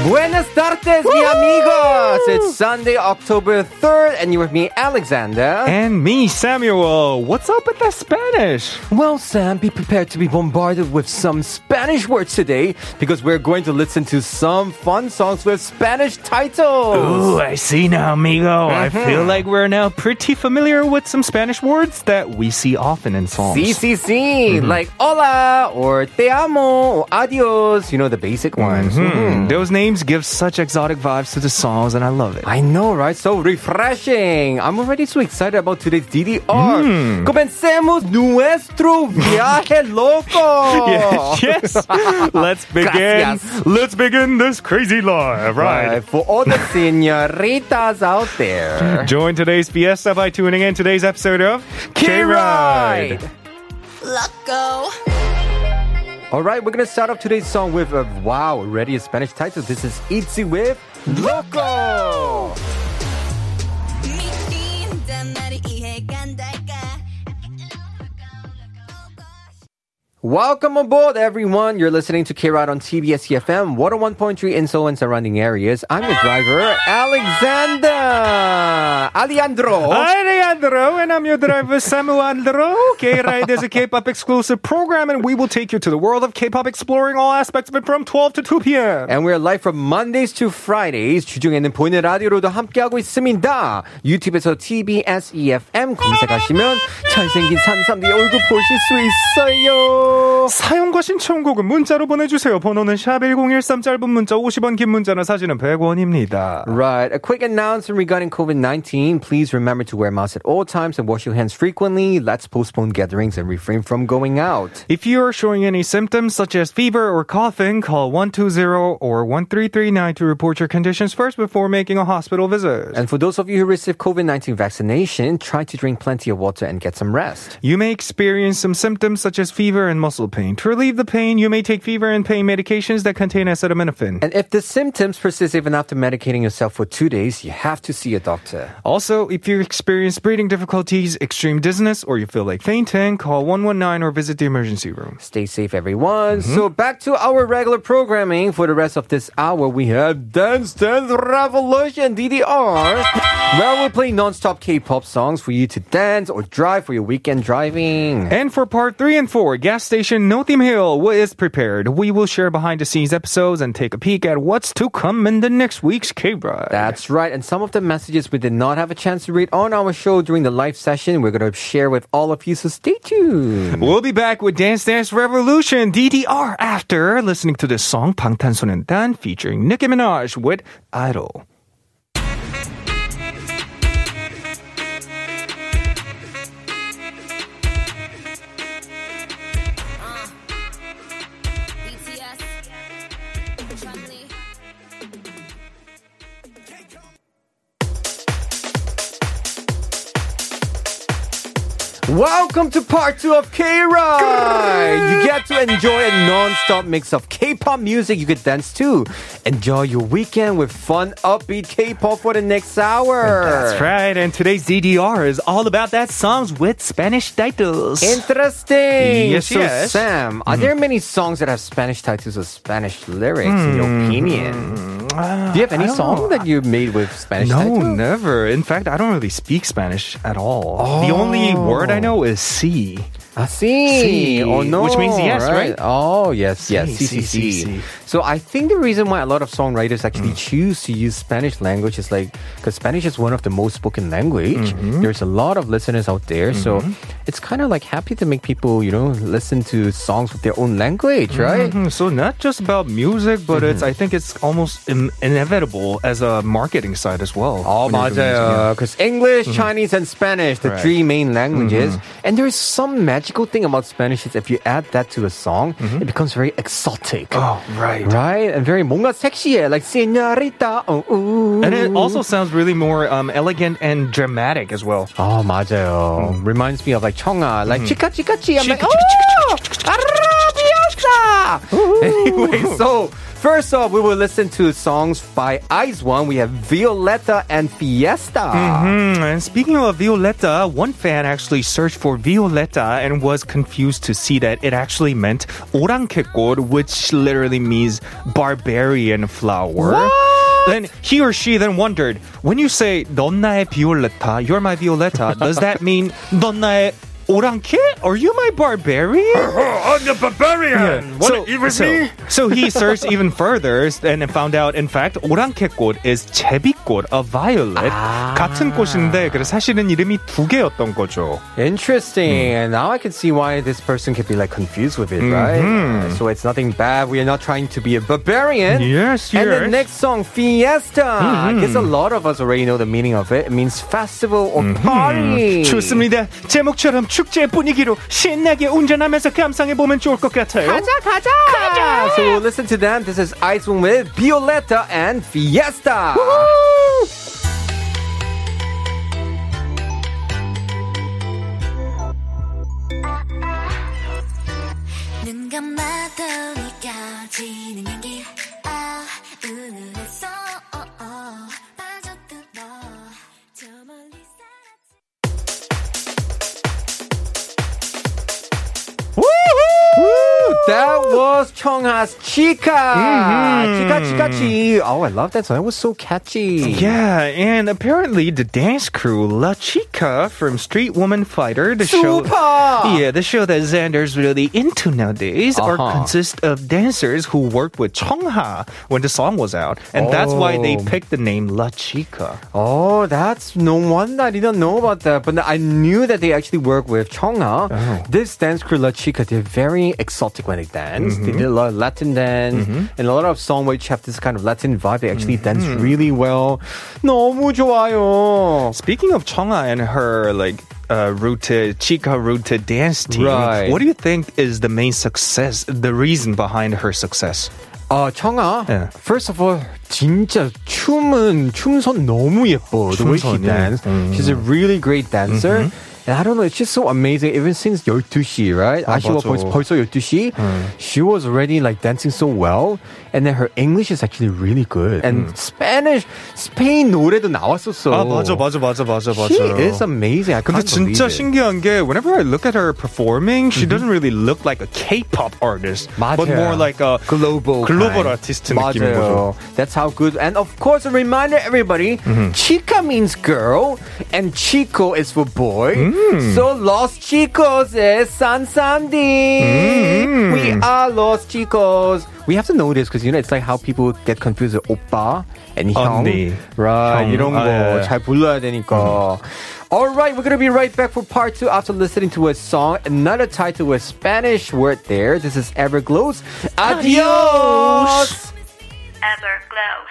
Buenas tardes, mi amigos. It's Sunday, October 3rd, and you're with me, Alexander. And me, Samuel. What's up with that Spanish? Well, Sam, be prepared to be bombarded with some Spanish words today because we're going to listen to some fun songs with Spanish titles. Ooh, I see now, amigo. I mm-hmm. feel like we're now pretty familiar with some Spanish words that we see often in songs. Sí, sí, sí. Mm-hmm. Like hola or te amo or adios. You know, the basic ones. Hmm, Those names give such exotic vibes to the songs, and I love it. I know, right? So refreshing. I'm already so excited about today's DDR. Mm. Comencemos nuestro viaje loco. yes, yes. Let's begin. Gracias. Let's begin this crazy live, right? Right, For all the senoritas out there. Join today's fiesta by tuning in today's episode of K-Ride. Let go All right, we're gonna start off today's song with a wow, already a Spanish title. This is Itzy with Loco. Welcome aboard, everyone. You're listening to K-Ride on TBS EFM, 101.3 in Seoul and surrounding areas. I'm your driver, Alexander Alejandro. Alejandro, and I'm your driver, Samuel Alejandro. K-Ride is a K-pop exclusive program, and we will take you to the world of K-pop, exploring all aspects of it from 12 to 2 p.m. And we're live from Mondays to Fridays. 주중에는 보이는 라디오로도 함께하고 있습니다. 유튜브에서 TBS EFM 검색하시면 잘생긴 산삼디 얼굴 보실 수 있어요. 사용과 신청곡은 문자로 보내주세요. 번호는 샵1013 짧은 문자 50원, 긴 문자나 사진은 100원입니다. Right. A quick announcement regarding COVID-19. Please remember to wear masks at all times and wash your hands frequently. Let's postpone gatherings and refrain from going out. If you are showing any symptoms such as fever or coughing, call 120 or 1339 to report your conditions first before making a hospital visit. And for those of you who received COVID-19 vaccination, try to drink plenty of water and get some rest. You may experience some symptoms such as fever and muscle pain. To relieve the pain, you may take fever and pain medications that contain acetaminophen. And if the symptoms persist even after medicating yourself for two days, you have to see a doctor. Also, if you experience breathing difficulties, extreme dizziness, or you feel like fainting, call 119 or visit the emergency room. Stay safe, everyone. Mm-hmm. So back to our regular programming. For the rest of this hour, we have Dance Dance Revolution DDR, where we play non-stop K-pop songs for you to dance or drive for your weekend driving. And for part 3 and 4, gas station Nothing Hill is prepared. We will share behind the scenes episodes and take a peek at what's to come in the next week's K Ride. That's right. And some of the messages we did not have a chance to read on our show during the live session, we're going to share with all of you. So stay tuned. We'll be back with Dance Dance Revolution DDR after listening to the song 방탄소년단 featuring Nicki Minaj with Idol. Welcome to part two of K-Ride. You get to enjoy a non-stop mix of K-pop music you could dance to. Enjoy your weekend with fun, upbeat K-pop for the next hour. That's right, and today's DDR is all about that songs with Spanish titles. Interesting. Yes, so, yes. Sam, are mm-hmm. there many songs that have Spanish titles or Spanish lyrics in your hmm. opinion? Do you have any song know. that you made with Spanish no, title? never. In fact, I don't really speak Spanish at all. The only word I know is C. I see. Oh no. which means yes, right? Oh yes, yes. Sí, sí. sí. So I think the reason why a lot of songwriters actually Mm. choose to use Spanish language is like because Spanish is one of the most spoken language. Mm-hmm. There's a lot of listeners out there, so it's kind of like happy to make people, you know, listen to songs with their own language, right? Mhm. So not just about music, but it's I think it's almost inevitable as a marketing side as well. Oh, 맞아요. Because English, Chinese, and Spanish, the three main languages. And there's some magical thing about Spanish is if you add that to a song, it becomes very exotic. Oh, right. Right? And very 뭔가 sexy, Like, señorita, oh. And it also sounds really more um, elegant and dramatic as well. Oh, 맞아요. Reminds me of like Chungha, like chica chica chi. I'm like, oh, arrabiosa. Anyway, so First off, we will listen to songs by IZ*ONE. We have Violetta and Fiesta. Mm-hmm. And speaking of Violetta, one fan actually searched for Violetta and was confused to see that it actually meant 오랑캐꽃, which literally means barbarian flower. What? Then he or she then wondered, when you say Donna e Violetta, you're my Violetta. Does that mean Donna e? 오랑캐? Are you my barbarian? I'm the barbarian. Want to eat with so, me? so he searched even further and found out, in fact, 오랑캐꽃 is 제비꽃, a violet. 같은 꽃인데, 그래서 사실은 이름이 두 개였던 거죠. Interesting. And now I can see why this person could be like confused with it, right? Uh, so it's nothing bad. We are not trying to be a barbarian. Yes, And the yes. next song, Fiesta. I guess a lot of us already know the meaning of it. It means festival or party. 좋습니다. 제목처럼 축제 분위기로 신나게 운전하면서 감상해 보면 좋을 것 같아요. 가자, 가자, 가자. So we'll listen to them. This is Ice One with Violetta and Fiesta. 눈 감아도 느껴지는 향기 아 은은해 That was Chungha's Chica. Chica, Chica, Chi. Oh, I love that song. It was so catchy. Yeah, and apparently the dance crew La Chica from Street Woman Fighter, the show, yeah, the show that Xander's really into nowadays, are Uh-huh. consist of dancers who worked with Chungha when the song was out, and that's why they Oh. picked the name La Chica. Oh, that's no wonder. I didn't know about that. But I knew that they actually work with Chongha. This dance crew, La Chica, they're very exotic Hispanic dance. Mm-hmm. They did a lot of Latin dance mm-hmm. and a lot of songs which have this kind of Latin vibe. They actually mm-hmm. dance really well. 너무 좋아요. Speaking of Chungha and her like uh, rooted chica rooted dance team, right. what do you think is the main success, the reason behind her success? Uh, 아, 청아. Yeah. First of all, 진짜 춤은 춤선 너무 예뻐. The way she dances. She's a really great dancer. Mm-hmm. And I don't know, it's just so amazing. Even since 12시, right? 아, 아쉬워 맞아. 벌써, 벌써 12시. She was already like dancing so well. And then her English is actually really good. And Spanish, 스페인 노래도 나왔었어. 아 맞아 맞아 맞아 맞아 맞아. She is amazing. I 근데 can't believe 진짜 it. 신기한 게 whenever I look at her performing, she doesn't really look like a K-pop artist, but 맞아요. more like a global 글로벌 kind. 아티스트 느낌인 거죠. 맞아요. That's how good. And of course, a reminder, everybody, chica means girl, and chico is for boy. So Los Chicos is San Sandy. We are Los Chicos. We have to know this because you know it's like how people get confused with 오빠 and 형. 언니. Right, 형. 이런 아, 예, 예. 거잘 불러야 되니까. All right, we're gonna be right back for part two after listening to a song, another title with Spanish word there. This is Everglows. Adios. Everglow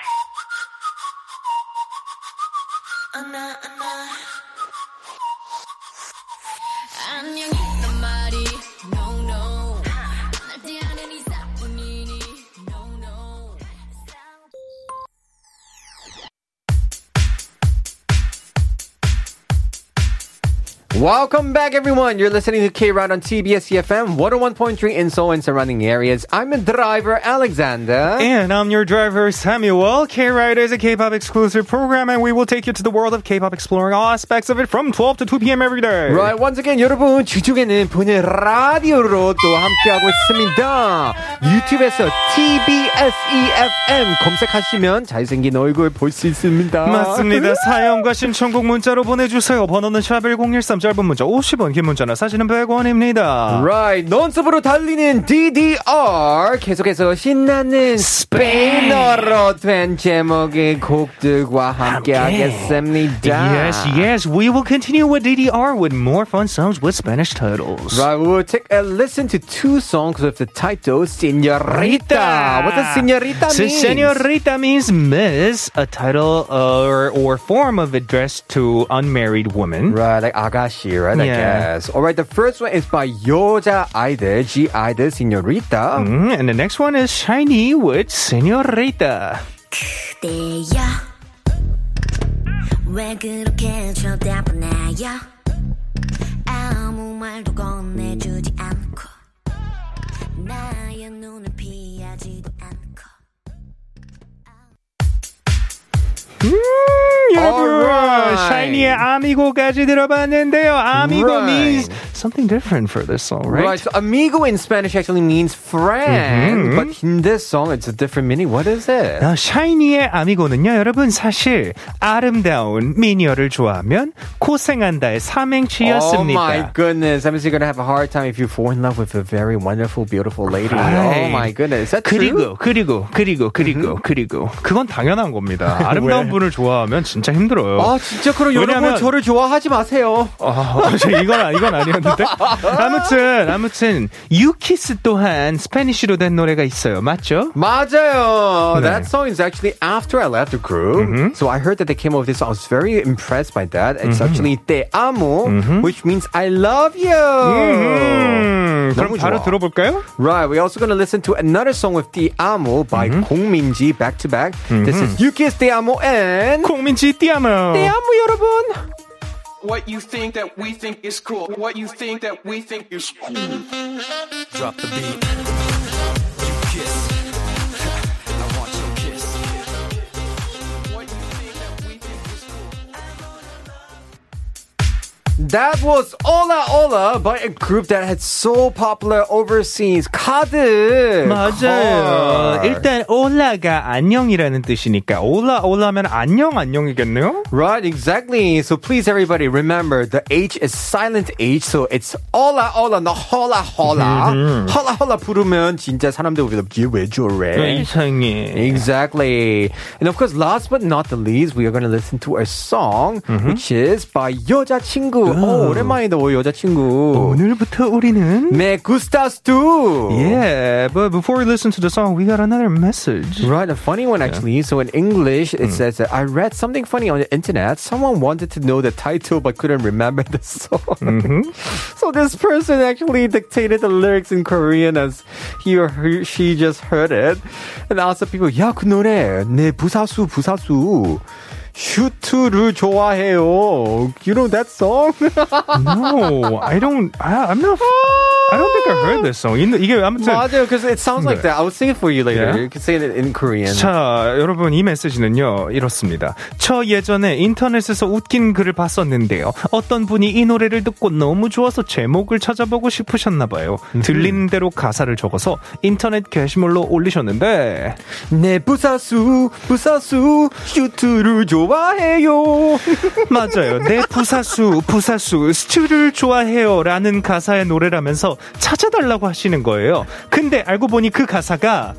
Welcome back, everyone. You're listening to K Ride on TBS EFM 101.3 in Seoul and surrounding areas. I'm the driver, Alexander. And I'm your driver, Samuel. K-Ride is a K-pop exclusive program, and we will take you to the world of K-pop, exploring all aspects of it from 12 to 2 p.m. every day. Right, once again, 여러분, 주중에는 본인 라디오로 또 함께하고 있습니다. 유튜브에서 TBS EFM 검색하시면 잘생긴 얼굴 볼 수 있습니다. 맞습니다. 사연과 신청곡 문자로 보내주세요. 번호는 샵1013 짧은 문자 50원, 긴 문자나 사진은 100원입니다. Right, 논스으로 달리는 DDR 계속해서 신나는 스페인어로 된 제목의 곡들과 함께 하겠습니다. Yes, yes, we will continue with DDR with more fun songs with Spanish titles. Right, we will take a listen to two songs with the title Señorita. What does Señorita So mean? señorita means miss, a title or, or form of address to unmarried women. Right, like 아가씨, she. Yeah. I guess. All right, the first one is by Yoda Either, (G)I-DLE Senorita. Mm, and the next one is SHINee with Senorita. 그대여 왜 그렇게 쳐다보나요 아무 말도 건네주지 않고 나의 눈을 여러분, Alright. 샤이니의 아미고까지 들어봤는데요. 아미고 Right. means something different for this song, right? Right. So amigo in Spanish actually means friend, but in this song it's a different meaning. What is it? 아, 샤이니의 아미고는요, 여러분 사실 아름다운 미녀를 좋아하면 고생한다의 Oh 삼행시였습니다. my goodness. I'm just gonna have a hard time if you fall in love with a very wonderful, beautiful lady. Right. Oh my goodness. Is that true? 그리고 그리고 그리고 그리고 그리고 그건 당연한 겁니다. 아름다운 분을 좋아하면 진짜 힘들어요. 아 진짜 그럼 왜냐면- 여러분 저를 좋아하지 마세요. 아, 저 이건 아- 이건 아니었는데. 나오는데 아무튼 아무튼 유키스 또한 스페니쉬로 된 노래가 있어요. 맞죠? 맞아요. 네. That song is actually after I left the group. Mm-hmm. So I heard that they came up with this song. I was very impressed by that. It's mm-hmm. actually Te amo, mm-hmm. which means I love you. Mm-hmm. Right. We're also going to listen to another song with Te amo by mm-hmm. back to back. This is U-KISS Te amo and minji Te amo. Te amo 여러분. What you think that we think is cool. What you think that we think is cool. Drop the beat. That was Ola Ola by a group that had so popular overseas. 카드. 맞아요. car. 일단 올라가 안녕이라는 뜻이니까 올라 올라면 안녕 안녕이겠네요. Right, exactly. So please, everybody, remember the H is silent H, so it's hola hola, no hola hola. hola hola 부르면 진짜 사람들 will be 왜 저래? 이상해. Exactly. And of course, last but not the least, we are going to listen to a song which is by 여자친구. 오, 오랜만이다, 오, 여자친구. 오늘부터 우리는 Me gustas tú. Yeah, but before we listen to the song, we got another message. Right, a funny one actually. So in English, it says that I read something funny on the internet. Someone wanted to know the title but couldn't remember the song. so this person actually dictated the lyrics in Korean as he or her, she just heard it, and asked the people, "야, 그 노래 내 부사수 부사수." 슈트를 좋아해요. You know that song? No, I don't. I, I'm not. I don't think I heard this song. 이- 이게 아무튼 맞아요, because it sounds like that. I will sing it for you later. Yeah? You can say it in Korean. 자, 여러분 이 메시지는요 이렇습니다. 저 예전에 인터넷에서 웃긴 글을 봤었는데요. 어떤 분이 이 노래를 듣고 너무 좋아서 제목을 찾아보고 싶으셨나 봐요. 들리는 대로 가사를 적어서 인터넷 게시물로 올리셨는데 내 부사수 부사수 슈트를 좋아 해요. 맞아요. 내 부사수 부사수 스튜를 좋아해요 라는 가사의 노래라면서 찾아달라고 하시는 거예요. 근데 알고 보니 그 가사가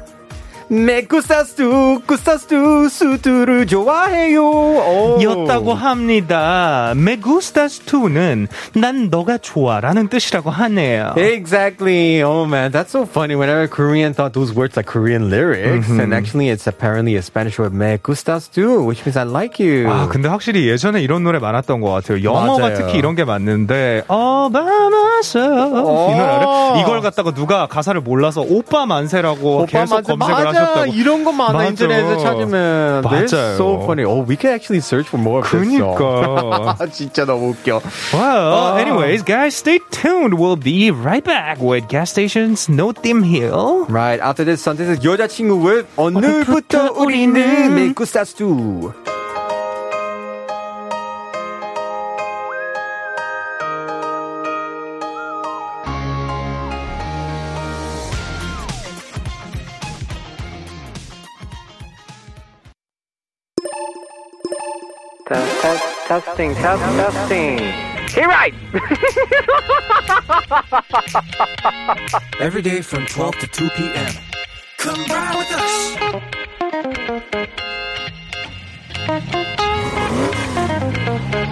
내 구사수 구사수 수트를 좋아해요. 오. 였다고 합니다. Gustas tú는 난 너가 좋아라는 뜻이라고 하네요. Exactly. Oh man, that's so funny. Whenever Korean thought those words like Korean lyrics, and actually it's apparently a Spanish word "me gustas tú," which means I like you. 아, 근데 확실히 예전에 이런 노래 많았던 것 같아요. 영어가 맞아요. 특히 이런 게 맞는데, 만났어. 이 노래를 이걸 갖다가 누가 가사를 몰라서 오빠 만세라고 오빠 계속 만세. 검색을 맞아. 하셨다고. 이런 거 많아 맞아. 인터넷에서 찾으면. 맞아요. That's so funny. Oh, we can actually search for more. 그니까. 진짜 너무 웃겨. Well, anyways, guys, stay tuned. We'll be right back with gas stations. No theme here. Right after this, Sunday 여자친구 with 오늘부터 우리는 메이크 사스 2. Testing, test, testing. Hey, right. Every day from 12 to 2 p.m. Come ride with us.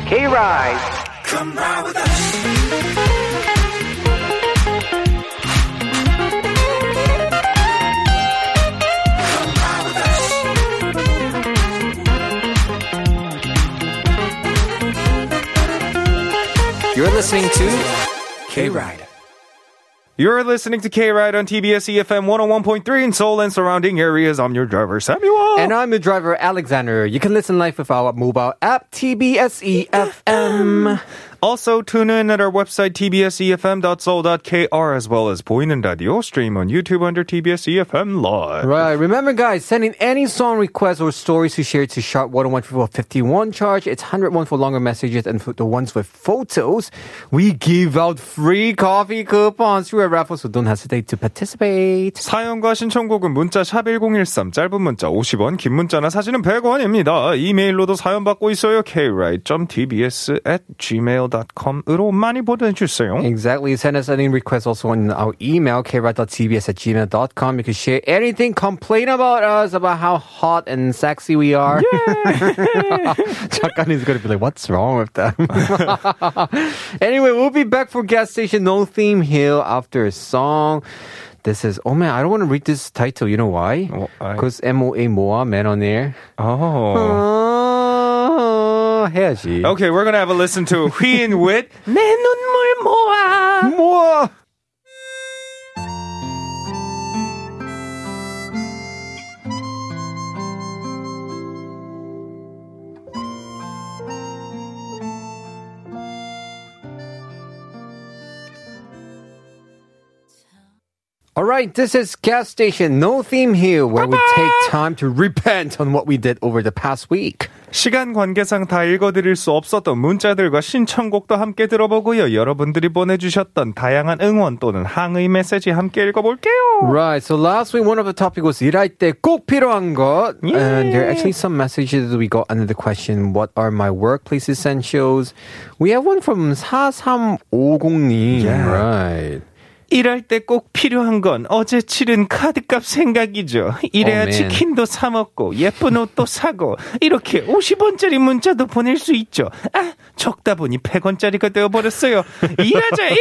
Hey, right. Come ride with us. You're listening to K Ride. You're listening to K Ride on TBS EFM 101.3 in Seoul and surrounding areas. I'm your driver, Samuel. And I'm your driver, Alexander. You can listen live with our mobile app, TBS EFM. Also, tune in at our website tbsefm.seoul.kr as well as 보이는 radio stream on YouTube under TBS EFM Live. Right. Remember, guys, sending any song requests or stories to share to Sharp 101451 charge. It's 101 for longer messages and for the ones with photos. We give out free coffee coupons through a raffle, so don't hesitate to participate. 사연과 신청곡은 문자 샵 1013, 짧은 문자 50원, 긴 문자나 사진은 100원입니다. 이메일로도 사연 받고 있어요. kwrite.tbs at gmail gmail.com으로 많이 보내주세요. Exactly. Send us any requests also on our email, krite.tbs at gmail.com. You can share anything, complain about us, about how hot and sexy we are. Chakkan is going to be like, what's wrong with them? anyway, we'll be back for gas station No Theme Hill after a song. This is, oh man, I don't want to read this title. You know why? Oh, I- Because MOA Moa, man on air. Oh. 어, 해야지. Okay, we're gonna have a listen to 휘인 with 내 눈물 모아. 모아! All right, this is gas station no theme here where we take time to repent on what we did over the past week. 시간 관계상 다 읽어드릴 수 없었던 문자들과 신청곡도 함께 들어보고요. 여러분들이 보내주셨던 다양한 응원 또는 항의 메시지 함께 읽어볼게요. Right. So last week, one of the topic was 일할 때 꼭 필요한 것. And there are actually some messages we got under the question, what are my workplace essentials? We have one from 4350님. Yeah. Right. 일할 때 꼭 필요한 건 어제 치른 카드값 생각이죠. 이래야 Oh, man. 치킨도 사 먹고 예쁜 옷도 사고 이렇게 50원짜리 문자도 보낼 수 있죠. 아, 적다 보니 100원짜리가 되어버렸어요. 일하자 일!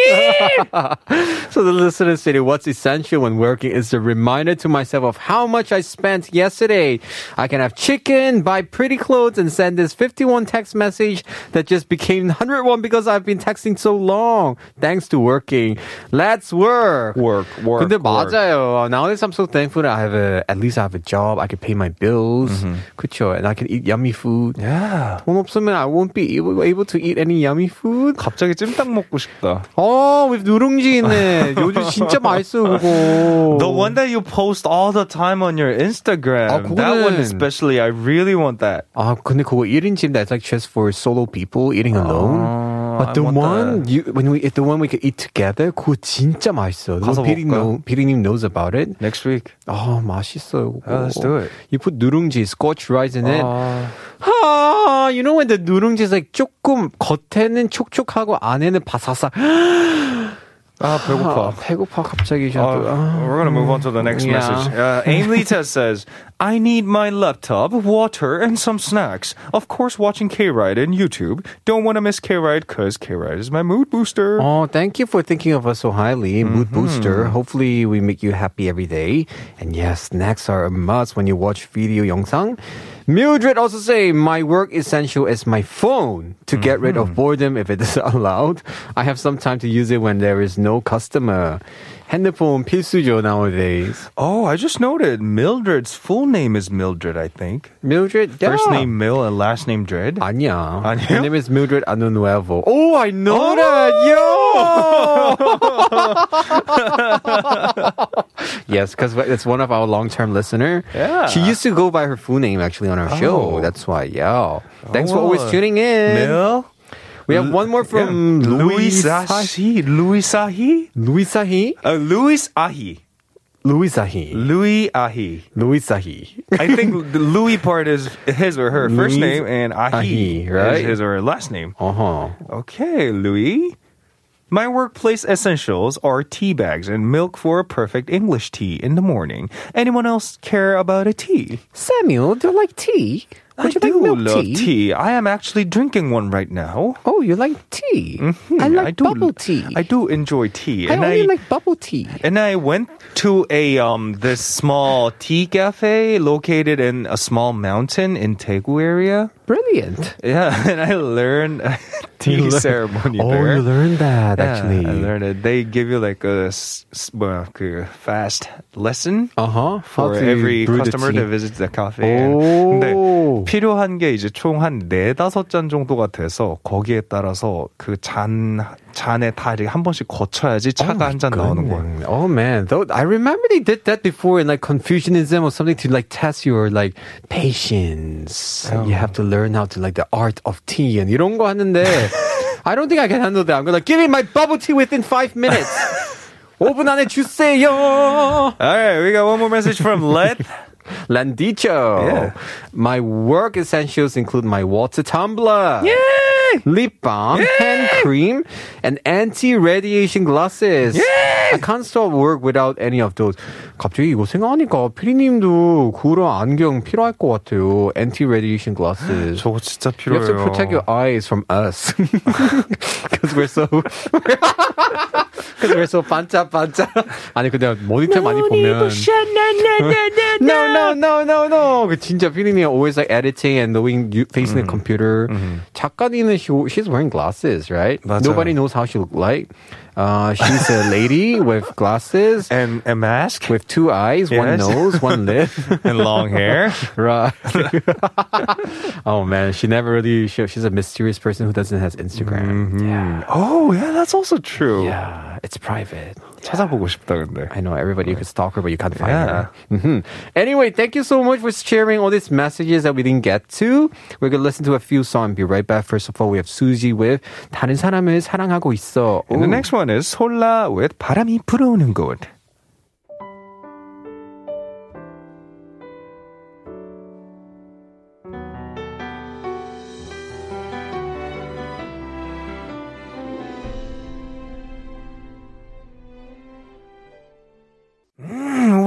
So the listener stated, what's essential when working is a reminder to myself of how much I spent yesterday. I can have chicken, buy pretty clothes, and send this 51 text message that just became 101 because I've been texting so long. Thanks to working. Let's Work. Work, work, 근데 work. 맞아요. Nowadays I'm so thankful that I have a, at least I have a job. I can pay my bills. 그쵸? And I can eat yummy food. 야, 돈 없으면 I won't be able, able to eat any yummy food. 갑자기 찜닭 먹고 싶다. 어, with 누룽지 있네. 요즘 진짜 맛있어 그거. The one that you post all the time on your Instagram. 아, that one especially, I really want that. 아, 근데 그거 1인집 that's like just for solo people eating alone. But the one you when we the one we could eat together, 그거 진짜 맛있어. 가서 먹을까? know, 피디님 knows about it. Next week. 아, 맛있어요. Yeah, let's do it. You put 누룽지, scotch rice in it. 아, 아, you know when the 누룽지 is like 조금 겉에는 촉촉하고 안에는 바사삭. 아 배고파. 아, 배고파 갑자기 저도. Uh, 아. we're gonna move on to the next Yeah. message. Uh, Aimlita says, "I need my laptop, water, and some snacks. Of course, watching K Ride and YouTube. Don't want to miss K Ride because K Ride is my mood booster." Oh, thank you for thinking of us so highly. Mood booster. Hopefully, we make you happy every day. And yes, snacks are a must when you watch video 영상. Mildred also say, my work essential is my phone to get rid of mm-hmm. boredom if it is allowed. I have some time to use it when there is no customer. 핸드폰 필수죠 nowadays. Oh, I just noted Mildred's full name is Mildred. I think Mildred, first yeah. name Mill and last name Dread. 아니야. 아니에요? Her name is Mildred Anunuevo. Oh, I know Oh! that. Yo! yes, because it's one of our long-term listener. Yeah. She used to go by her full name actually on our show. Oh. That's why. Yeah. Thanks for always Oh. tuning in. Mill. We have one more from Louis Louis Ahi. Louis Ahi. Louis Sahi. Uh, Louis Ahi. Louis Sahi. Louis Ahi. Louis Sahi. I think the Louis part is his or her first name, and Ahi, Ahi, right? is his or her last name. Uh-huh. Okay, Louis. My workplace essentials are tea bags and milk for a perfect English tea in the morning. Anyone else care about a tea? Samuel, do you like tea? Would I do like love tea? tea? I am actually drinking one right now. Oh, you like tea? Mm-hmm. I like I do, bubble tea. I do enjoy tea. I and only I, like bubble tea. And I went to a um this small tea cafe located in a small mountain in Daegu area. Brilliant. Yeah, and I learned tea ceremony oh, there. you learned that yeah, actually. I learned it. They give you like a, a fast lesson uh-huh. for every customer that visits the cafe. Oh. 필요한 게 이제 총 한 네다섯 잔 정도가 돼서 거기에 따라서 그 잔 잔에 다 이렇게 한 번씩 거쳐야지 차가 한잔 나오는 거예요. Oh man, though I remember they did that before in like Confucianism or something to like test your like patience. You have to learn how to like the art of tea and 이런 거 하는데 I don't think I can handle that. I'm gonna give me my bubble tea within five minutes. 5분 안에 주세요. All right, we got one more message from Let. Landicho. Yeah. My work essentials include my water tumbler. Lip balm, hand cream, and anti-radiation glasses. I can't start work without any of those. 갑자기 이거 생각하니까 피디님도 그런 안경 필요할 것 같아요. Anti-radiation glasses. 저거 진짜 You have 필요해요. to protect your eyes from us. Because we're so. So 반짝반짝. 아니, 근데 모니터 많이 보면. No, no, no, no, no. 그 진짜 피디님이 always like editing and knowing you facing the computer. 작가님은 she, she's wearing glasses, right? 맞아요. Nobody knows how she look like. Uh, she's a lady with glasses, And a mask with two eyes, one nose, one lip. and long hair. Right. oh man, she never really. She, she's a mysterious person who doesn't have Instagram. Yeah. Oh, yeah, that's also true. Yeah, it's private. 찾아보고 싶다 근데. I know everybody could stalk her, but you can't find Yeah. her. hmm Anyway, thank you so much for sharing all these messages that we didn't get to. We're gonna listen to a few songs. Be right back. First of all, we have Suzy with 다른 사람을 사랑하고 있어. And the Ooh. next one is 솔라 with 바람이 불어오는 곳.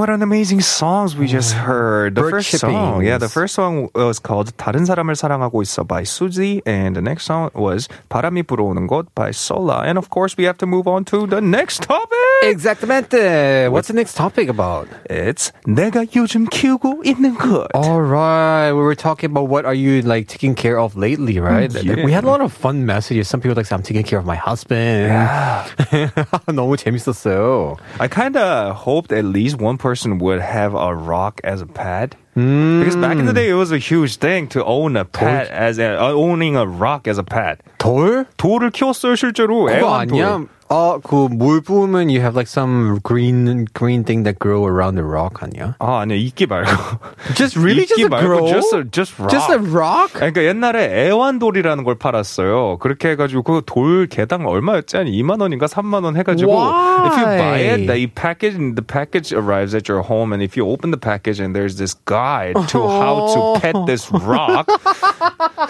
what an amazing songs we just mm. heard. The Bird first song, yeah, the first song was called 다른 사람을 사랑하고 있어 by Suzy, and the next song was 바람이 불어오는 것 by Solar. And of course, we have to move on to the next topic. Exactamente. What's the next topic about? It's 내가 요즘 키우고 있는 것. All right, we were talking about what are you like taking care of lately, right? Yeah. We had a lot of fun messages. Some people like, say, I'm taking care of my husband. 너무 재밌었어요. I kind of hoped at least one person would have a rock as a pet. Because back in the day, it was a huge thing to own a pet as a, uh, owning a rock as a pet. 돌? 돌을 키웠어요 실제로. 그거 애완돌. 아니야? 어, 그물 부으면 you have like some green green thing that grow around the rock 아니야? 아 아니야 이끼 말고. Just really just a 말고 grow? just a, just rock. Just a rock? 아니, 그러니까 옛날에 애완돌이라는 걸 팔았어요. 그렇게 해 가지고 그 돌 개당 얼마였지? 한 2만 원인가 3만 원 해 가지고 Why? if you buy it, the package the package arrives at your home, and if you open the package and there's this guide to how to pet this rock,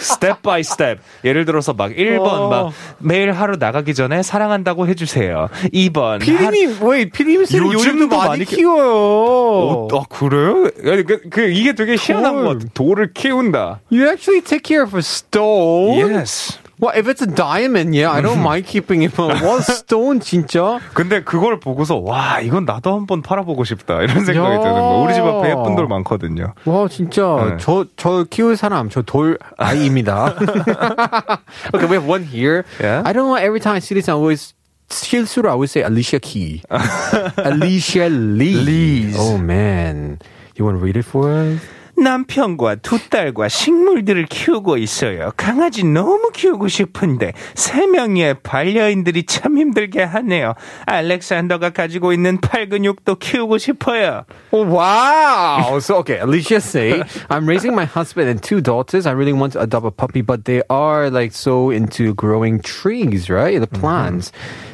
step by step. 예를 들어서 막 1번 막 매일 하루 나가기 전에 사랑한다고 해주세요. 2번 피디님, 왜 피디님 쌤 요즘도 많이 많이 키- 키워요. 어, 아, 그래요? 그, 그, 이게 되게 희한한 돌. 것 같아. 돌을 키운다. You actually take care of a stone? Yes. Well, if it's a diamond, yeah, I don't mind keeping it. But what stone, 진짜? 근데 그걸 보고서 와 이건 나도 한번 팔아보고 싶다 이런 생각이 야. 드는 거. 우리 집 앞에 예쁜 돌 많거든요. 와 진짜 네. 저저 키울 사람 저 돌 아이입니다. okay, we have one here. Yeah? I don't know. Every time I see this, I always 실수로 I always say Alicia Key. Alicia Lee. Lees. Oh man, you want to read it for us? 남편과 두 딸과 식물들을 키우고 있어요. 강아지 너무 키우고 싶은데 세 명의 반려인들이 참 힘들게 하네요. 알렉산더가 가지고 있는 팔 근육도 키우고 싶어요. Oh, wow. So, okay, Alicia say, I'm raising my husband and two daughters. I really want to adopt a puppy, but they are like so into growing trees, right? The plants.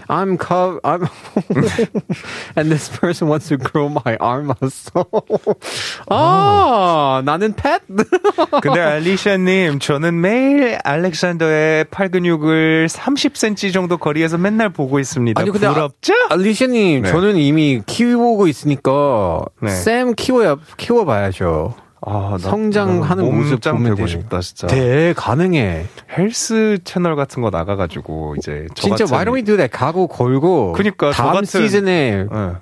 I'm co- I'm, and this person wants to grow my arm muscle. oh, 나는 pet? 근데 알리샤님, 저는 매일 알렉산더의 팔 근육을 30cm 정도 거리에서 맨날 보고 있습니다. 아니, 근데 아- 부럽죠? 알리샤님, 네. 저는 이미 키우고 있으니까 네. 쌤 키워야 키워봐야죠. 아, 나- 성장하는 나 모습 보면 되고. 싶다 진짜. 네, 가능해. 헬스 채널 같은 거 나가가지고 이제 저 진짜 why don't we do that? 가구 걸고 그니까 저 다음 같은- 시즌에 예.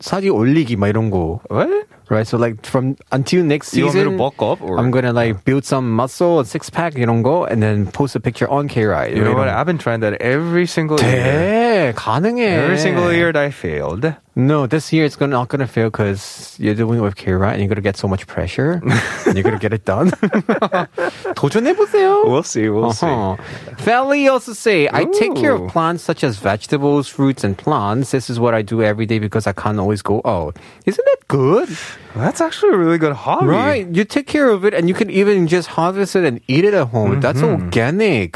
사진 올리기 막 이런 거. 왜? right? So like from until next season, I'm gonna like build some muscle, six pack, 이런 거, and then post a picture on K Ride. You know what? I've been trying that every single year. 돼 가능해. Every single year that I failed. No, this year it's gonna, not gonna fail because you're doing it with K Ride and you're gonna get so much pressure, and you're gonna get it done. 도전해 보세요. We'll see. We'll see. Uh-huh. Valley also say, I take care Ooh. of plants such as vegetables, fruits, and plants. This is what I do every day because I can't always go out. Isn't that good? That's actually a really good hobby. Right. You take care of it and you can even just harvest it and eat it at home. That's organic.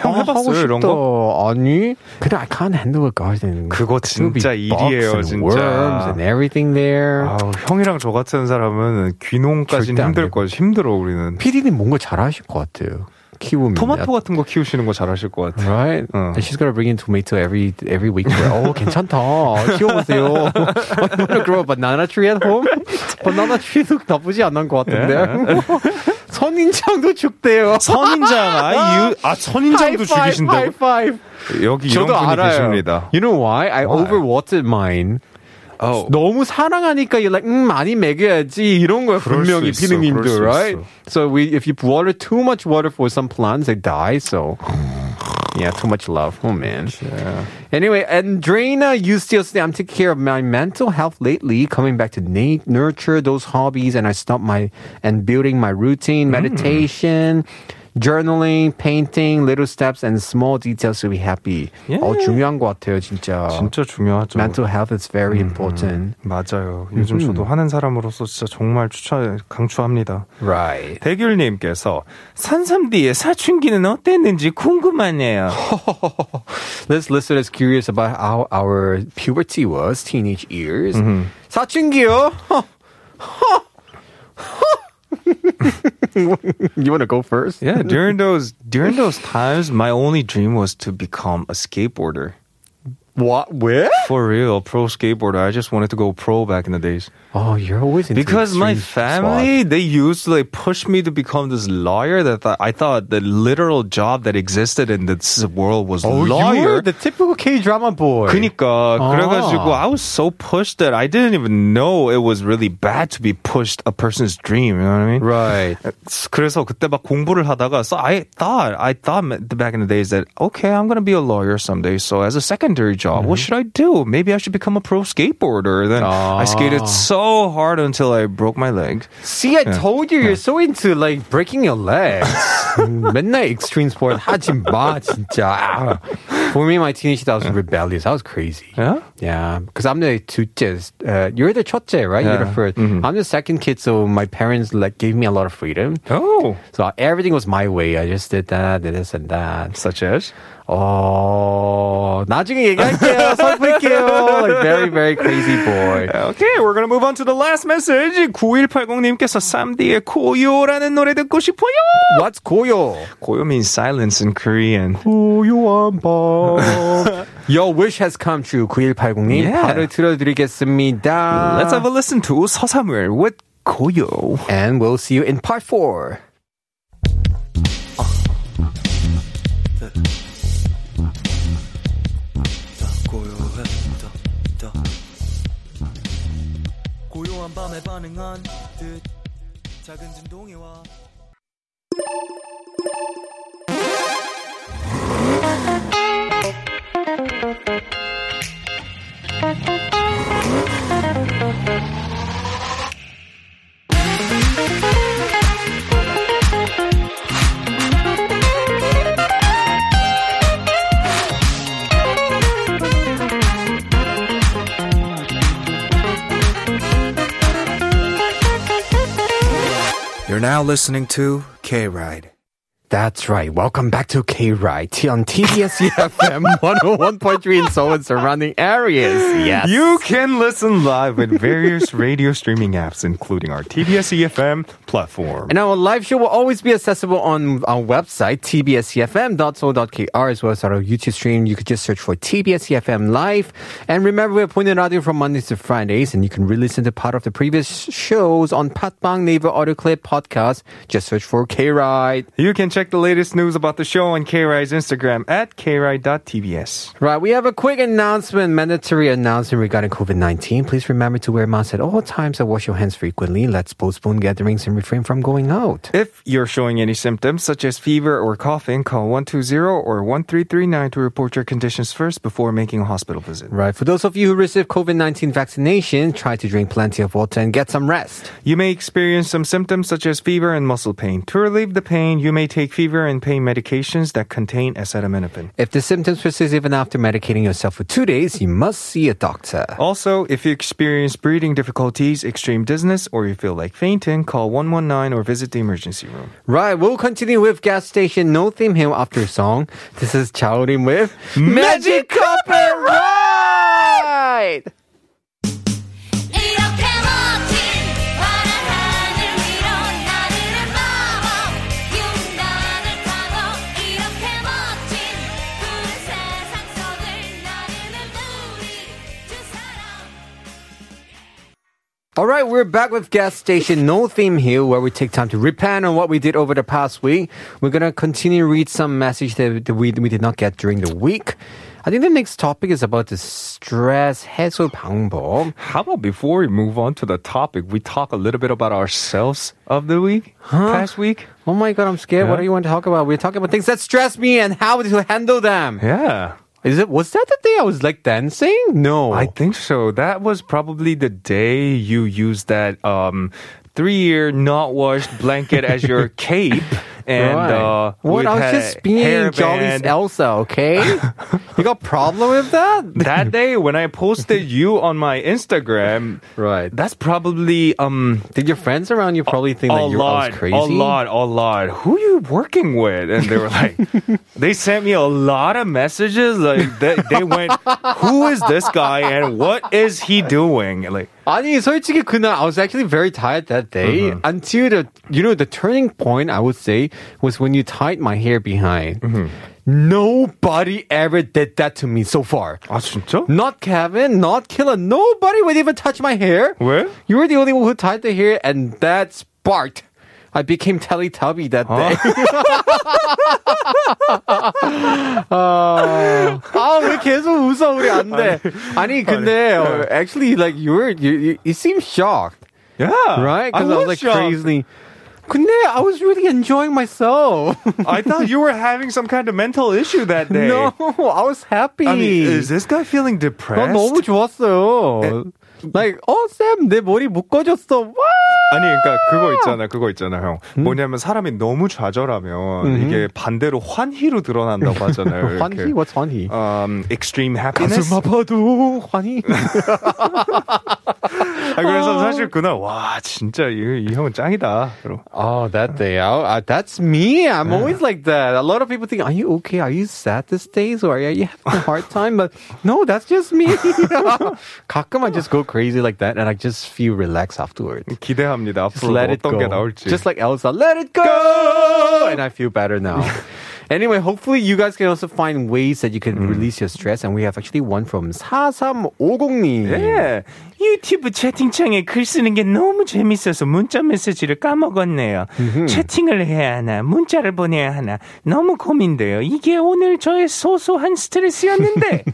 형 아, 해봤어요, 이런. 거? 아니. 근데 I can't handle a garden. 그거 진짜 일이에요, and 진짜. worms and everything there. 아우, 형이랑 저 같은 사람은 귀농까지는 힘들. 거지. 힘들어 우리는. PD님 뭔가 잘하실 것 같아요. 키우면. 토마토 같은 거 키우시는 거 잘하실 것 같아. Right? 어. And she's gonna bring in tomato every every week. oh, 괜찮다. 키워보세요. I wanna grow a banana tree at home. banana tree도 나쁘지 않은 것 같은데. 선인장도 죽대요. 선인장, 아, 유, 아, 선인장도 죽이신다고? Five. 여기 이런 분이 알아요. 계십니다. You know why? I Why? overwatered mine. 어, 너무 사랑하니까 you're like 음 많이 먹여야지 이런 거야 그럴 수 분명히 있어, 피디님도 그럴 수 right? 있어. So we if you water too much water for some plants they die so yeah too much love oh man anyway Andrina you still say I'm taking care of my mental health lately coming back to na- nurture those hobbies and I stop my and building my routine meditation Journaling painting little steps and small details to be happy Yeah. 어 중요한 것 같아요 진짜 진짜 중요하죠. mental health is very important 맞아요. 요즘 저도 하는 사람으로서 진짜 정말 추천, 강추합니다. Right. 대귤님께서 산삼디의 사춘기는 어땠는지 궁금하네요. This listener is curious about how our puberty was, teenage years. 사춘기요? you want to go first? Yeah, during those during those times, my only dream was to become a skateboarder. What? Where? For real, pro skateboarder. I just wanted to go pro back in the days. Oh, you're always into Because my extreme family, they used to like push me to become this lawyer. That th- I thought the literal job that existed in this world was Oh, lawyer. you're the typical K drama boy. 그니까 아. 그래가지고 I was so pushed that I didn't even know it was really bad to be pushed a person's dream. You know what I mean? Right. 그래서 그때 막 공부를 하다가 so I thought I thought back in the days that okay I'm gonna be a lawyer someday. So as a secondary job, Mm-hmm. what should I do? Maybe I should become a pro skateboarder. Then I Ah. skated so hard until I broke my leg. See, I told you, you're so into like breaking your legs. 맨날 extreme sport 하지 마, 진짜. For me, my teenage days, I was rebellious. I was crazy. Yeah. Yeah, because I'm the 둘째. Uh, you're the 첫째, right? You're the Yeah. 1st I'm the second kid, so my parents like gave me a lot of freedom. Oh, So everything was my way. I just did that, did this and that. such as Oh, 나중에 얘기할게요. 갈게요. very, very crazy boy. Okay, we're gonna move on to the last message. 9180님께서 쌈디의 고요라는 노래 듣고 싶어요. What's 고요? 고요 means silence in Korean. 고요한 밤. Your wish has come true. 9180님 yeah. 바로 들려드리겠습니다. Let's have a listen to 서사물 with 고요. And we'll see you in part 4. 어젯밤 밤에 반응한 듯. 작은 진동이 와. You're now listening to K Ride. That's right. Welcome back to K Ride on TBS EFM 101.3 in Seoul and surrounding areas. Yes. You can listen live with various radio streaming apps, including our TBS EFM platform. And our live show will always be accessible on our website, tbscfm.so.kr, as well as our YouTube stream. You could just search for TBS EFM Live. And remember, we're putting audio from Mondays to Fridays, and you can re-listen to part of the previous shows on Podbbang Naver Audio Clip podcast. Just search for K-Ride. You can check check the latest news about the show on KRI's Instagram at KRI.TBS. Right, we have a quick announcement, mandatory announcement regarding COVID 19. Please remember to wear masks at all times and wash your hands frequently. Let's postpone gatherings and refrain from going out. If you're showing any symptoms such as fever or coughing, call 120 or 1339 to report your conditions first before making a hospital visit. Right, for those of you who received COVID 19 vaccination, try to drink plenty of water and get some rest. You may experience some symptoms such as fever and muscle pain. To relieve the pain, you may take fever and pain medications that contain acetaminophen. If the symptoms persist even after medicating yourself for two days, you must see a doctor. Also, if you experience breathing difficulties, extreme dizziness, or you feel like fainting, call 119 or visit the emergency room. Right, we'll continue with gas station No Theme Hill after a song. This is Chaorim with Magic Carpet Ride! All right, we're back with gas station No Theme Hill, where we take time to repent on what we did over the past week. We're gonna continue to read some message that, that we, we did not get during the week. I think the next topic is about the stress 해소 방법. How about before we move on to the topic, we talk a little bit about ourselves of the week, past week? Oh my god, I'm scared. What Yeah. do you want to talk about? We're talking about things that stress me and how to handle them. Yeah. Is it was that the day I was like dancing? No. I think so. That was probably the day you used that um, three-year not washed blanket as your cape And Right. uh, what? with I was ha- just being Jolly's hairband. Elsa, okay? you got problem with that? that day when I posted you on my Instagram, Right. that's probably um Did your friends around you probably think a that you I lot, was crazy? a lot, a lot. Who are you working with? And they were like, they sent me a lot of messages. Like they, they went, who is this guy and what is he doing? Like, 아니 솔직히 그날 I was actually very tired that day Mm-hmm. until the you know the turning point I would say was when you tied my hair behind. Mm-hmm. Nobody ever did that to me so far. 아 진짜? Not Kevin, not Killer. Nobody would even touch my hair. 왜? You were the only one who tied the hair, and that sparked. I became Teletubby that day. 아, 아, 왜 계속 웃어, 우리 안 돼. 아니, 근데, 어, actually, like, you were, you, you, you seemed shocked, Yeah, right? I Because I, was, was like, shocked. crazy. 근데, I was really enjoying myself. I thought you were having some kind of mental issue that day. no, I was happy. I mean, is this guy feeling 난 depressed? 너무 좋았어요. like, 어, 쌤, 내 머리 묶어줬어. 와! 아니 그러니까 그거 있잖아 그거 있잖아 형 뭐냐면 사람이 너무 좌절하면 이게 반대로 환희로 드러난다고 하잖아요 이렇게. 환희? What's 환희? um, extreme happiness 가슴 아파도 환희. 아, 그래서 사실 그날 와 진짜 이, 이 형은 짱이다 그럼 Oh, that day out. Uh, that's me. I'm always like that. A lot of people think, are you okay? Are you sad these days? Or are you having a hard time? But no, that's just me. 가끔 I just go crazy like that and I just feel relaxed afterwards. 기대 합니다 Just 앞으로 let it 어떤 go. 게 나올지 Just like Elsa, let it go! And I feel better now. Anyway, hopefully you guys can also find ways that you can release your stress. And we have actually one from 4350님. 예. 유튜브 채팅창에 글 쓰는 게 너무 재밌어서 문자 메시지를 까먹었네요. 채팅을 해야 하나, 문자를 보내야 하나, 너무 고민돼요. 이게 오늘 저의 소소한 스트레스였는데,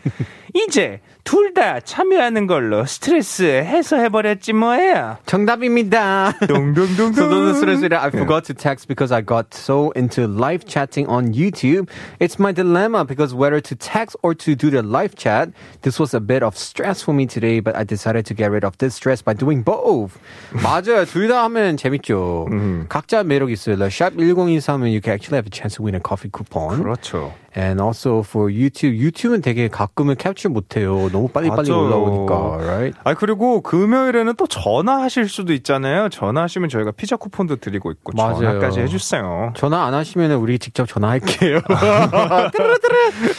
이제 둘 다 참여하는 걸로 스트레스 해소해버렸지 뭐예요. 정답입니다. 동동동동. So those listeners, I forgot to text because I got so into live chatting on YouTube. It's my dilemma because whether to text or to do the live chat, this was a bit of stress for me today, but I decided to get rid of this stress by doing both. 맞아요. 둘 다 하면 재밌죠. 각자 매력 있어요. Like 샵 1023은 you can actually have a chance to win a coffee coupon. 그렇죠. And also for YouTube, YouTube은 되게 가끔은 캡처 못해요. 너무 빨리빨리 맞아요. 올라오니까, right? 아 그리고 금요일에는 또 전화하실 수도 있잖아요. 전화하시면 저희가 피자 쿠폰도 드리고 있고 맞아요. 전화까지 해주세요. 전화 안 하시면 우리 직접 전화할게요. 뚜루뚜루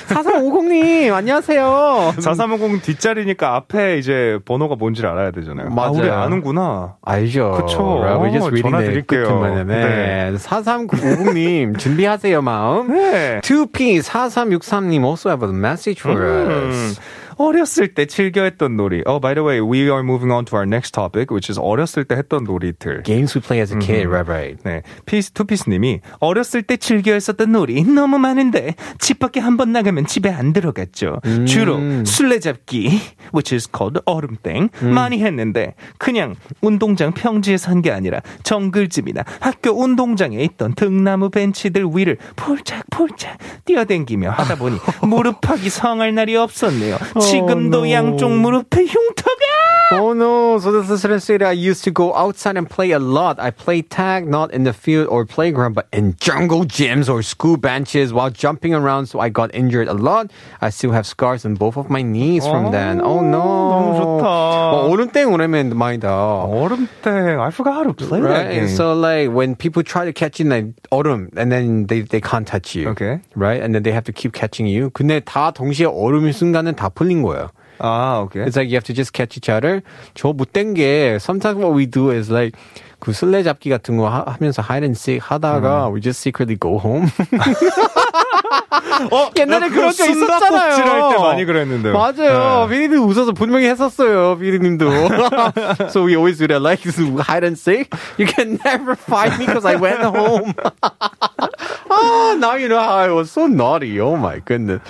4350님, 안녕하세요. 4350 뒷자리니까 앞에 이제 번호가 뭔지를 알아야 되잖아요. 아, 맞아요. 우리 아는구나. 알죠. 그쵸. Right, 어, 전화 드릴게요. 끝만. 네. 4350님, 준비하세요, 마음. 네. 2P4363님 also have a message for 음, us. 어렸을 때 즐겨 했던 놀이. Oh, by the way, we are moving on to our next topic, which is 어렸을 때 했던 놀이들. Games we play as a kid, right, right. 네, 피스 투피스님이 어렸을 때 즐겨 했었던 놀이 너무 많은데 집 밖에 한 번 나가면 집에 안 들어갔죠. 주로 술래잡기, which is called 얼음땡 많이 했는데 그냥 운동장 평지에서 한 게 아니라 정글집이나 학교 운동장에 있던 등나무 벤치들 위를 폴짝폴짝 뛰어댕기며 하다 보니 무릎팍이 성할 날이 없었네요. 지금도 no. 양쪽 무릎에 흉터가 Oh no, so this listener said I used to go outside and play a lot. I played tag not in the field or playground, but in jungle gyms or school benches while jumping around, so I got injured a lot. I still have scars on both of my knees from then. Oh no. 너무 좋다. 어, 얼음땡 오랜만이다. 얼음땡. I forgot how to play that Right? game. And so like when people try to catch you in like 얼음 and then they, they can't touch you. Okay. Right? And then they have to keep catching you. 근데 다 동시에 얼음인 순간은 다 풀린 거예요. 아, 오케이. It's like you have to just catch each other. 저 못된 게 sometimes what we do is like 그 술래잡기 같은 거 하, 하면서 hide and seek 하다가 we just secretly go home. 어, 옛날에 그런 거 있었잖아요. 할때 많이 그랬는데요. 맞아요. 네. 비리님 웃어서 분명히 했었어요. 비리님도. so we always do that like hide and seek. You can never find me because I went home. Oh, now you know how I was so naughty. Oh my goodness.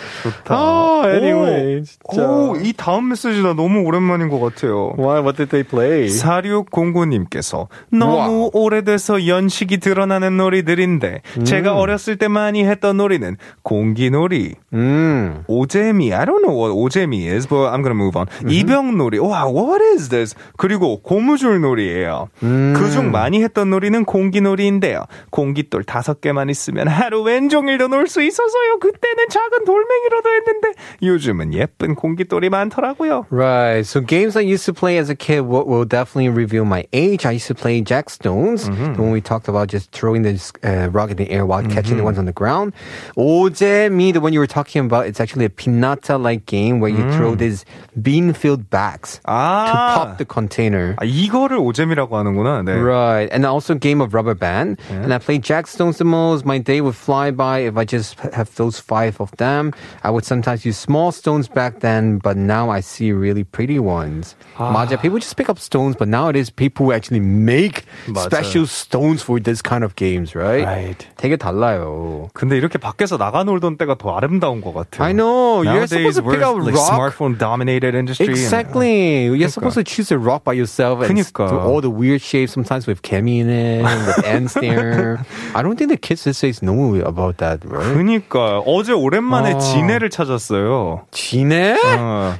Oh, anyway. 진짜. 오, 이 다음 메시지가 너무 오랜만인 것 같아요. Why? What did they play? 4609님께서 너무 오래돼서 연식이 드러나는 놀이들인데 제가 어렸을 때 많이 했던 놀이는 공기놀이, 음. 오재미, I don't know what 오재미 is, but I'm gonna move on. 이병놀이, 와, what is this? 그리고 고무줄 놀이예요. 그중 많이 했던 놀이는 공기놀이인데요. 공깃돌 다섯 개만 있으면 하루 왼종일도 놀 수 있어서요. 그때는 작은 돌멩이로도 했는데 요즘은 예쁜 공깃돌이 많더라고요. Right. So games I used to play as a kid will, will definitely reveal my age. I used to play Jack Stones, the one we talked about, just throwing this uh, rock in the air while catching the ones on the ground. Ojemi, the one you were talking about, it's actually a pinata-like game where you throw these bean-filled bags to 아, pop the container. 아, 이거를 오잼이라고 하는구나. 네. Right. And also a game of rubber band. And I played Jack Stones the most. My day would fly by if I just have those five of them. I would sometimes use small stones back then, but now I see really pretty ones. 맞아. People just pick up stones, but nowadays people actually make 맞아요. special stones for this kind of games, right? Right. 되게 달라요. 근데 이렇게 밖에서 나가 놀던 때가 더 아름다운 것 같아요. I know. You're Nowadays, supposed to pick we're up like rock. smartphone dominated industry. and- Exactly. You're supposed to choose a rock by yourself and s- 그니까. do all the weird shapes, sometimes with Kemi in it, with ants there. I don't think the kids these days know about that, right? 그니까 어제 오랜만에 아. 지네를 찾았어요. 지네? 어,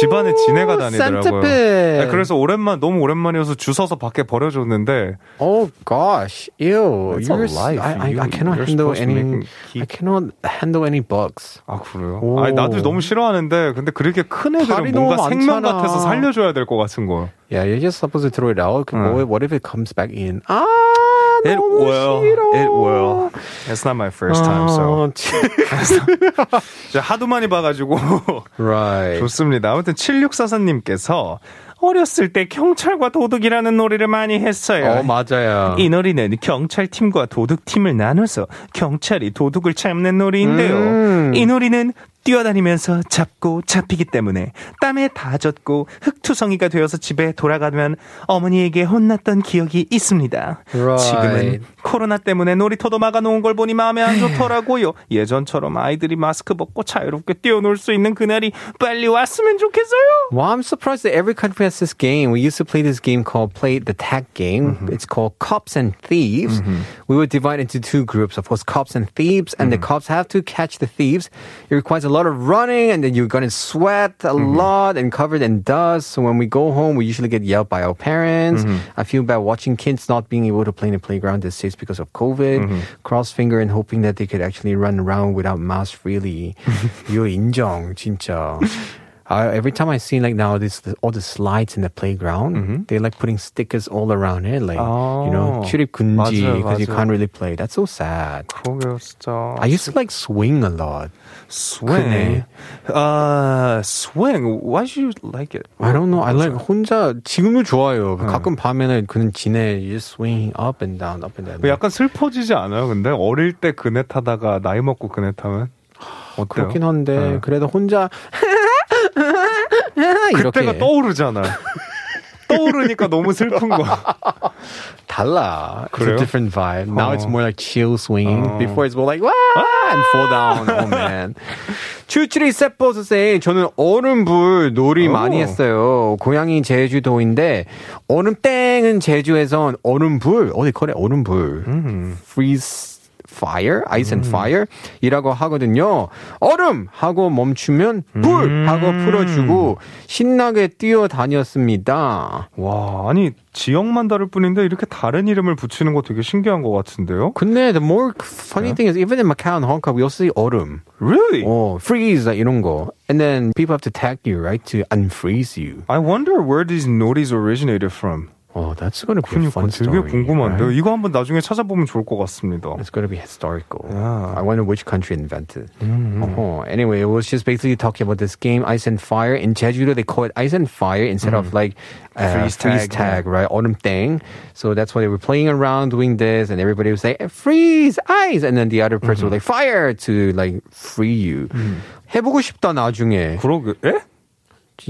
집안에 지네가 다니더라고요. 네, 그래서 오랜만 너무 오랜만이어서 주워서 밖에 버려줬는데 Oh gosh, ew! That's a You're life. I, I, I cannot handle any. I cannot handle any bugs. 아 그래요? 오. 아니 나도 너무 싫어하는데 근데 그렇게 큰 애들은 뭔가 생명. 같아서 살려줘야 될 것 같은 거. Yeah, you're just supposed to throw it out. 응. What, what if it comes back in? 아, It 너무 will. 싫어. It will. It's not my first time, so. 아, 하도 많이 봐가지고. right. 좋습니다. 아무튼 7644님께서 어렸을 때 경찰과 도둑이라는 놀이를 많이 했어요. 어 맞아요. 이 놀이는 경찰팀과 도둑팀을 나눠서 경찰이 도둑을 잡는 놀이인데요. 음. 이 놀이는 뛰어다니면서 잡고 잡히기 때문에 땀에 다 젖고 흙투성이가 되어서 집에 돌아가면 어머니에게 혼났던 기억이 있습니다. Right. 지금은 코로나 때문에 놀이터도 막아놓은 걸 보니 마음에 안 좋더라고요. 예전처럼 아이들이 마스크 벗고 자유롭게 뛰어놀 수 있는 그날이 빨리 왔으면 좋겠어요. Well, I'm surprised that every country has this game. We used to play this game called play the tag game. It's called Cops and Thieves. We would divide into two groups, of course, cops and thieves, and the cops have to catch the thieves. It requires a lot of running, and then you're gonna sweat a lot and covered in dust. So when we go home, we usually get yelled by our parents. I feel bad watching kids not being able to play in the playground these days because of COVID. Cross finger and hoping that they could actually run around without masks freely. 이거 인정, 진짜. Uh, every time I see like now this the, all the slides in the playground, they're like putting stickers all around it, like you know, Oh. 출입 금지 because you can't really play. That's so sad. 그러게요, 진짜. I used to like swing a lot. swing. Uh, swing. Why should you like it? I don't know. I like 혼자 지금도 좋아요. 가끔 밤에는 그는 지내 you just swing up and down, up and down. 약간 슬퍼지지 않아요? 근데 어릴 때 그네 타다가 나이 먹고 그네 타면 어때요? 그렇긴 한데 네. 그래도 혼자 그때가 떠오르잖아. 떠오르니까 너무 슬픈 거야. 달라. It's a 그래요? different vibe. Now it's 어. more like chill swinging. 어. Before it's more like 와 and fall down. Oh man. 추추리 세포스 세 저는 얼음불 놀이 오. 많이 했어요. 고향이 제주도인데 얼음 땡은 제주에선 얼음불 어디 거래 얼음불 freeze fire, ice and fire 이라고 하거든요. 얼음 하고 멈추면 불 하고 풀어주고 신나게 뛰어다녔습니다. 와, 아니 지역만 다를 뿐인데 이렇게 다른 이름을 붙이는 거 되게 신기한 것 같은데요? 근데 the more funny thing is even in Macau and Hong Kong we also see 얼음. Really? 어, freeze 이런 거. And then people have to tag you, right, to unfreeze you. I wonder where these noris originated from. Oh, that's gonna be a 그러니까 fun 되게 story. 궁금한데요. right? 이거 한번 나중에 찾아보면 좋을 것 같습니다. It's gonna be historical. Yeah. I wonder which country invented. Uh-huh. Anyway, it was just basically talking about this game, Ice and Fire. In Jeju, they call it Ice and Fire instead of like uh, Freeze freeze tag, tag, right? Autumn thing. So that's why they were playing around doing this, and everybody would say freeze, ice, and then the other person would like fire to like free you. 해보고 싶다 나중에. 그러게, 에?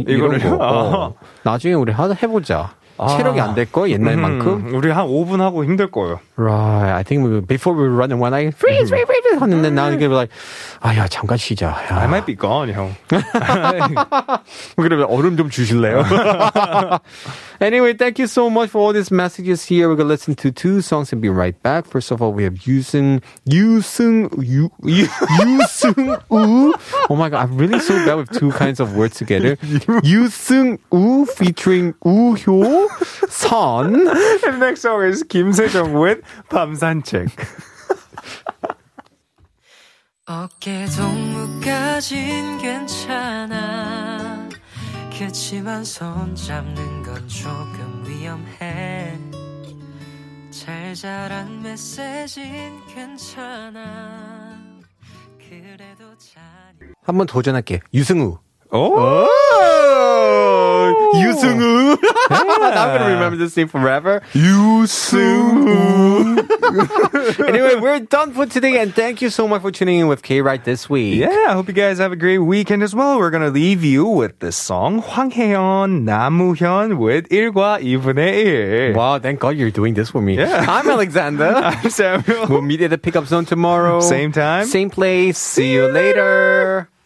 이런 이거를요? 거. 어. 나중에 우리 하 해보자. 체력이 안 될 거 옛날만큼. 음, 우리 한 5분 하고 힘들 거예요. Right. I think we, before we were running one, like freeze, freeze, freeze, then now we're like, 아야 잠깐 쉬자. 야. I might be gone, 형. 그러면 얼음 좀 주실래요? Anyway, thank you so much for all these messages here. We're gonna listen to two songs and be right back. First of all, we have Yusung Yusung Yusung Woo. Oh my god, I'm really so bad with two kinds of words together. Yusung Woo featuring Woo Hyo Son. And next song is Kim Sejeong with 밤산책. 어깨 동무까진 괜찮아 그치만 손 잡는 건 조금 위험해 잘 자란 메시진 괜찮아 그래도 잘 한번 도전할게. 유승우. 오! 유 Yoo I'm gonna remember this name forever. Yoo anyway, we're done for today, and thank you so much for tuning in with K Ride this week. Yeah, I hope you guys have a great weekend as well. We're gonna leave you with this song, Hwang Namu Namuhyun with 1과 2분의 Wow, thank God you're doing this for me. Yeah. I'm Alexander. I'm Samuel. We'll meet at the pickup zone tomorrow. Same time. Same place. See, See you later. later.